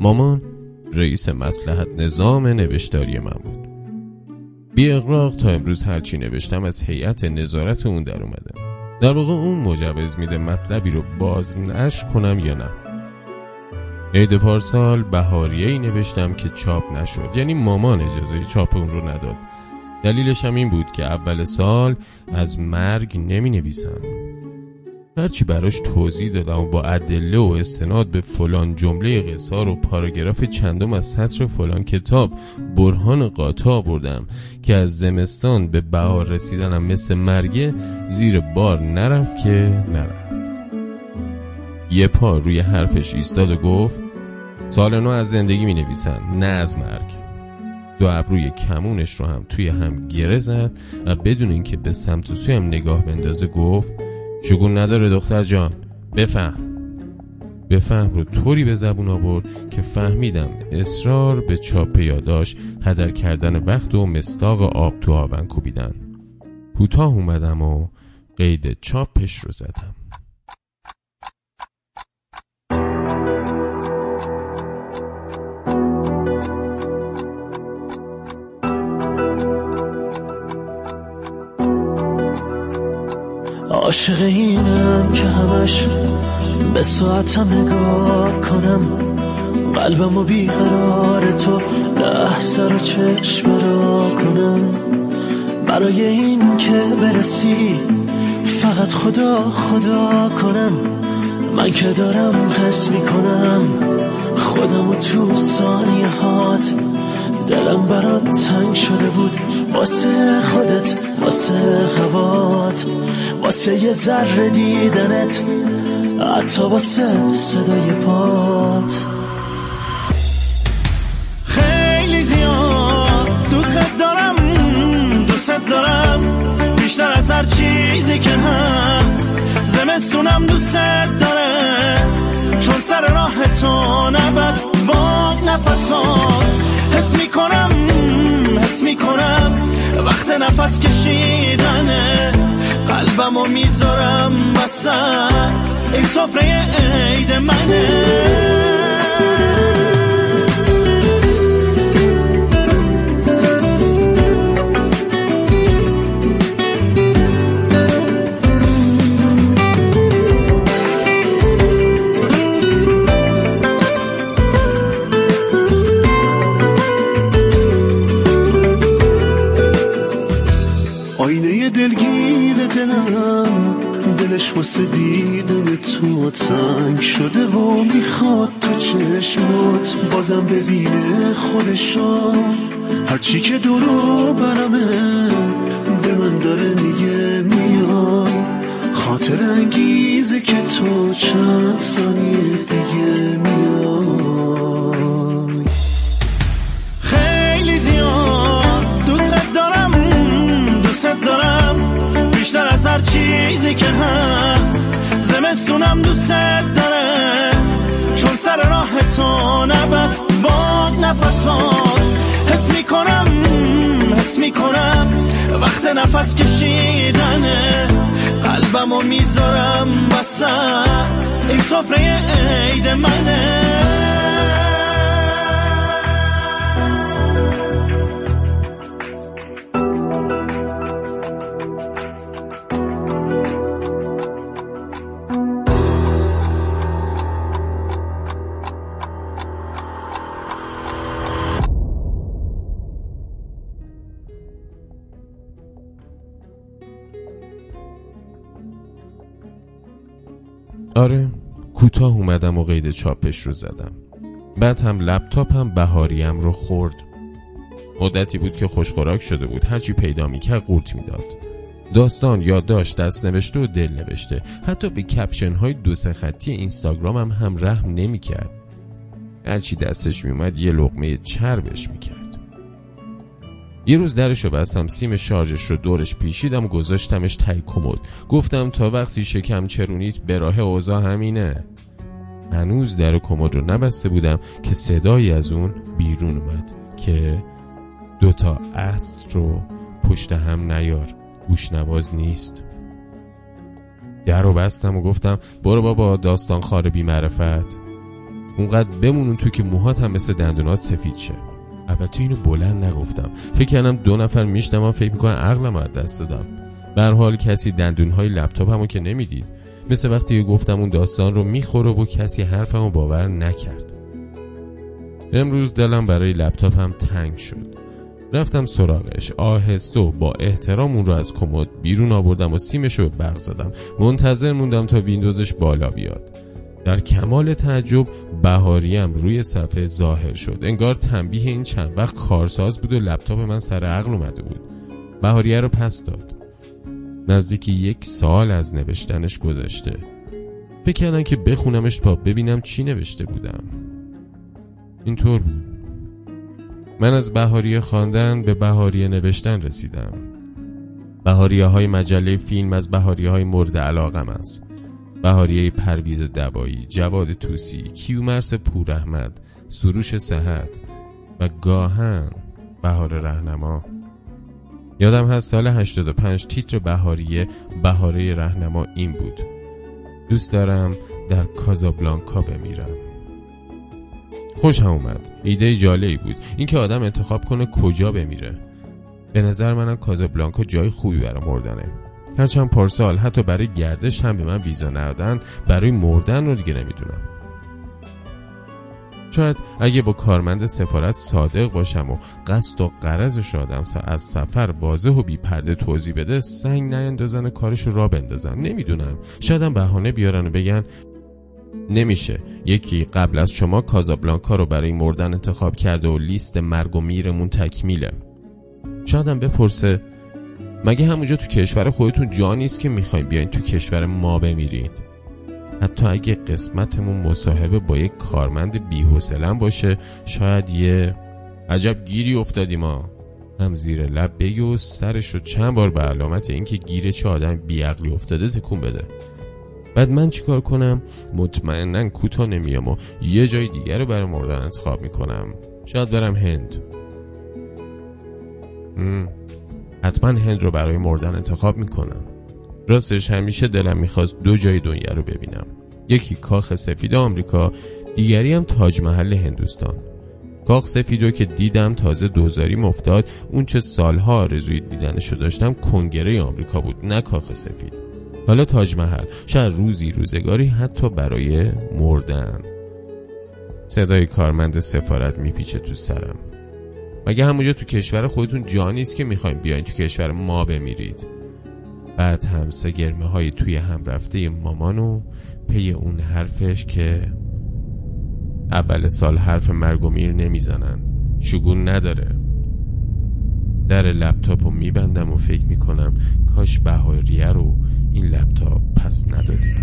مامان رئیس مسلحت نظام نوشتاری من بود. بی اقراق تا امروز هرچی نوشتم از هیئت نظارت اون در اومده. در واقع اون مجوز میده مطلبی رو باز نش کنم یا نه. عید پارسال بهاریه ای نوشتم که چاپ نشد. یعنی مامان اجازه چاپ اون رو نداد. دلیلش هم این بود که اول سال از مرگ نمی نویسم هرچی براش توضیح دادم و با ادله و استناد به فلان جمله قصار و پاراگراف چندم از سطر فلان کتاب برهان قاطع بردم که از زمستان به بهار رسیدنم مثل مرگه زیر بار نرفت که نرفت. یه پا روی حرفش ایستاد و گفت سال نو از زندگی می نویسن نه از مرگ. دو ابروی کمونش رو هم توی هم گره زد و بدون اینکه به سمت و سویم نگاه بندازه گفت شگون نداره دختر جان. بفهم. بفهم رو طوری به زبون آورد که فهمیدم اصرار به چاپ یاداش هدر کردن وقت و مستاق آب تو آبن کوبیدن. کوتاه اومدم و قید چاپش رو زدم. عاشق اینم که همش به ساعتم نگاه کنم. قلبم و بیقرار تو لحظه رو چشم را کنم. برای این که برسی فقط خدا خدا کنم. من که دارم حس می‌کنم خودم و تو ثانیه هات دلم برات تنگ شده بود. واسه خودت واسه هوات واسه یه ذره دیدنت حتی واسه صدای پات. خیلی زیاد دوست دارم دوست دارم. بیشتر از هر چیزی که هست زمستونم دوست داره. چون سر راه تو نبست با نفسات حس می‌کنم حس می‌کنم وقت نفس کشیدنه. قلبمو می‌ذارم وسط. این سفره عید منه. می‌خواد تو چشمات بازم ببینه خودشو. هرچی که دورو برمه به من داره میگه میای خاطر انگیزه که تو چند ثانیه دیگه میای. خیلی زیاد دوست دارم دوست دارم. بیشتر از هر چیزی که هست زمستونم دوست چون سر راه تو نبست با نفسات حس می‌کنم حس می‌کنم وقت نفس کشیدنه قلبمو می‌ذارم وسط. این سفره عید منه. آره کوتاه اومدم و قید چاپش رو زدم. بعد هم لپتاپم بهاریم رو خورد. مدتی بود که خوشخوراک شده بود. هرچی پیدا می‌کرد قورت می‌داد. داستان یادداشت دست نوشته و دل نوشته حتی به کپشن های دو سه خطی اینستاگرامم هم, هم رحم نمی‌کرد هرچی دستش میومد یه لقمه چربش می‌کرد. یه روز درشو بستم سیم شارژش رو دورش پیشیدم و گذاشتمش تای کمد. گفتم تا وقتی شکم چرونیت به راه اوضاع همینه. هنوز در کمد رو نبسته بودم که صدایی از اون بیرون اومد که دوتا است رو پشت هم نیار. گوشنواز نیست. در رو بستم و گفتم برو بابا داستان خار بی معرفت. اونقدر بمونون تو که موهات هم مثل دندونات سفید شه. البته اینو بلند نگفتم. فکر کردم دو نفر میشتم فکر می‌کنن عقلم از دست دادم. به حال کسی دندونهای لپتاپ همو که نمی‌دید. مثل وقتی گفتم اون داستان رو می‌خوره و کسی حرفمو باور نکرد. امروز دلم برای لپتاپم تنگ شد. رفتم سراغش. آهسته و با احترام اون رو از کمد بیرون آوردم و سیمش رو برق زدم. منتظر موندم تا ویندوزش بالا بیاد. در کمال تعجب بهاریم روی صفحه ظاهر شد. انگار تنبیه این چند وقت کارساز بود و لپتاپ من سر عقل اومده بود. بهاریه رو پس داد. نزدیک یک سال از نوشتنش گذشته. فکر کردم که بخونمش تا ببینم چی نوشته بودم. اینطور بود. من از بهاریه خواندن به بهاریه نوشتن رسیدم. بهاریه های مجله فیلم از بهاریه های مورد علاقم است. بهاریه پرویز دبایی جواد توسی کیومرس پوراحمد سروش صحت و گاهن بهار رهنما. یادم هست سال 85 تیتر بهاریه بهاره رهنما این بود. دوست دارم در کازابلانکا بمیرم. خوش هم اومد. ایده جالبی بود. اینکه آدم انتخاب کنه کجا بمیره. به نظر منم کازابلانکا جای خوبی برای مردنه. هرچند پارسال حتی برای گردش هم به من ویزا ندادن برای مردن رو دیگه نمی‌دونم. شاید اگه با کارمند سفارت صادق باشم و قصد و قرضش آدم از سفر واضح و بیپرده توضیح بده سنگ نیندازن کارش رو را بندازن. نمی‌دونم. شایدم بهانه بیارن و بگن نمیشه. یکی قبل از شما کازابلانکا رو برای مردن انتخاب کرده و لیست مرگ و میرمون تکمیله. شایدم بپرسه مگه همونجا تو کشور خودتون جا نیست که می‌خوایم بیاین تو کشور ما بمیرید؟ حتی اگه قسمتمون مصاحبه با یک کارمند بیحسلم باشه شاید یه عجب گیری افتادیم ما هم زیر لب بگی و سرش رو چند بار به علامت اینکه گیره چه آدم بیعقلی افتاده تکون بده. بعد من چیکار کنم؟ مطمئنا کوتاه نمیام و یه جای دیگر رو برای مردن انتخاب می‌کنم. شاید برم هند. حتما هند رو برای مردن انتخاب می‌کنم. راستش همیشه دلم می‌خواست دو جای دنیا رو ببینم. یکی کاخ سفید آمریکا دیگری هم تاج محل هندوستان. کاخ سفید که دیدم تازه دوزاری مفتاد اون چه سالها آرزوی دیدنشو داشتم کنگره آمریکا بود نه کاخ سفید. حالا تاج محل شاید روزی روزگاری حتی برای مردن. صدای کارمند سفارت میپیچه تو سرم. مگه همونجا تو کشور خودتون جا نیست که می‌خوایم بیاین تو کشور ما بمیرید؟ بعد هم گرمه های توی هم رفته مامانو پی اون حرفش که اول سال حرف مرگ و میر نمی‌زنن. شگون نداره. در لپتاپ رو میبندم و فکر می‌کنم کاش بهاریه رو این لپتاپ پس ندادیم.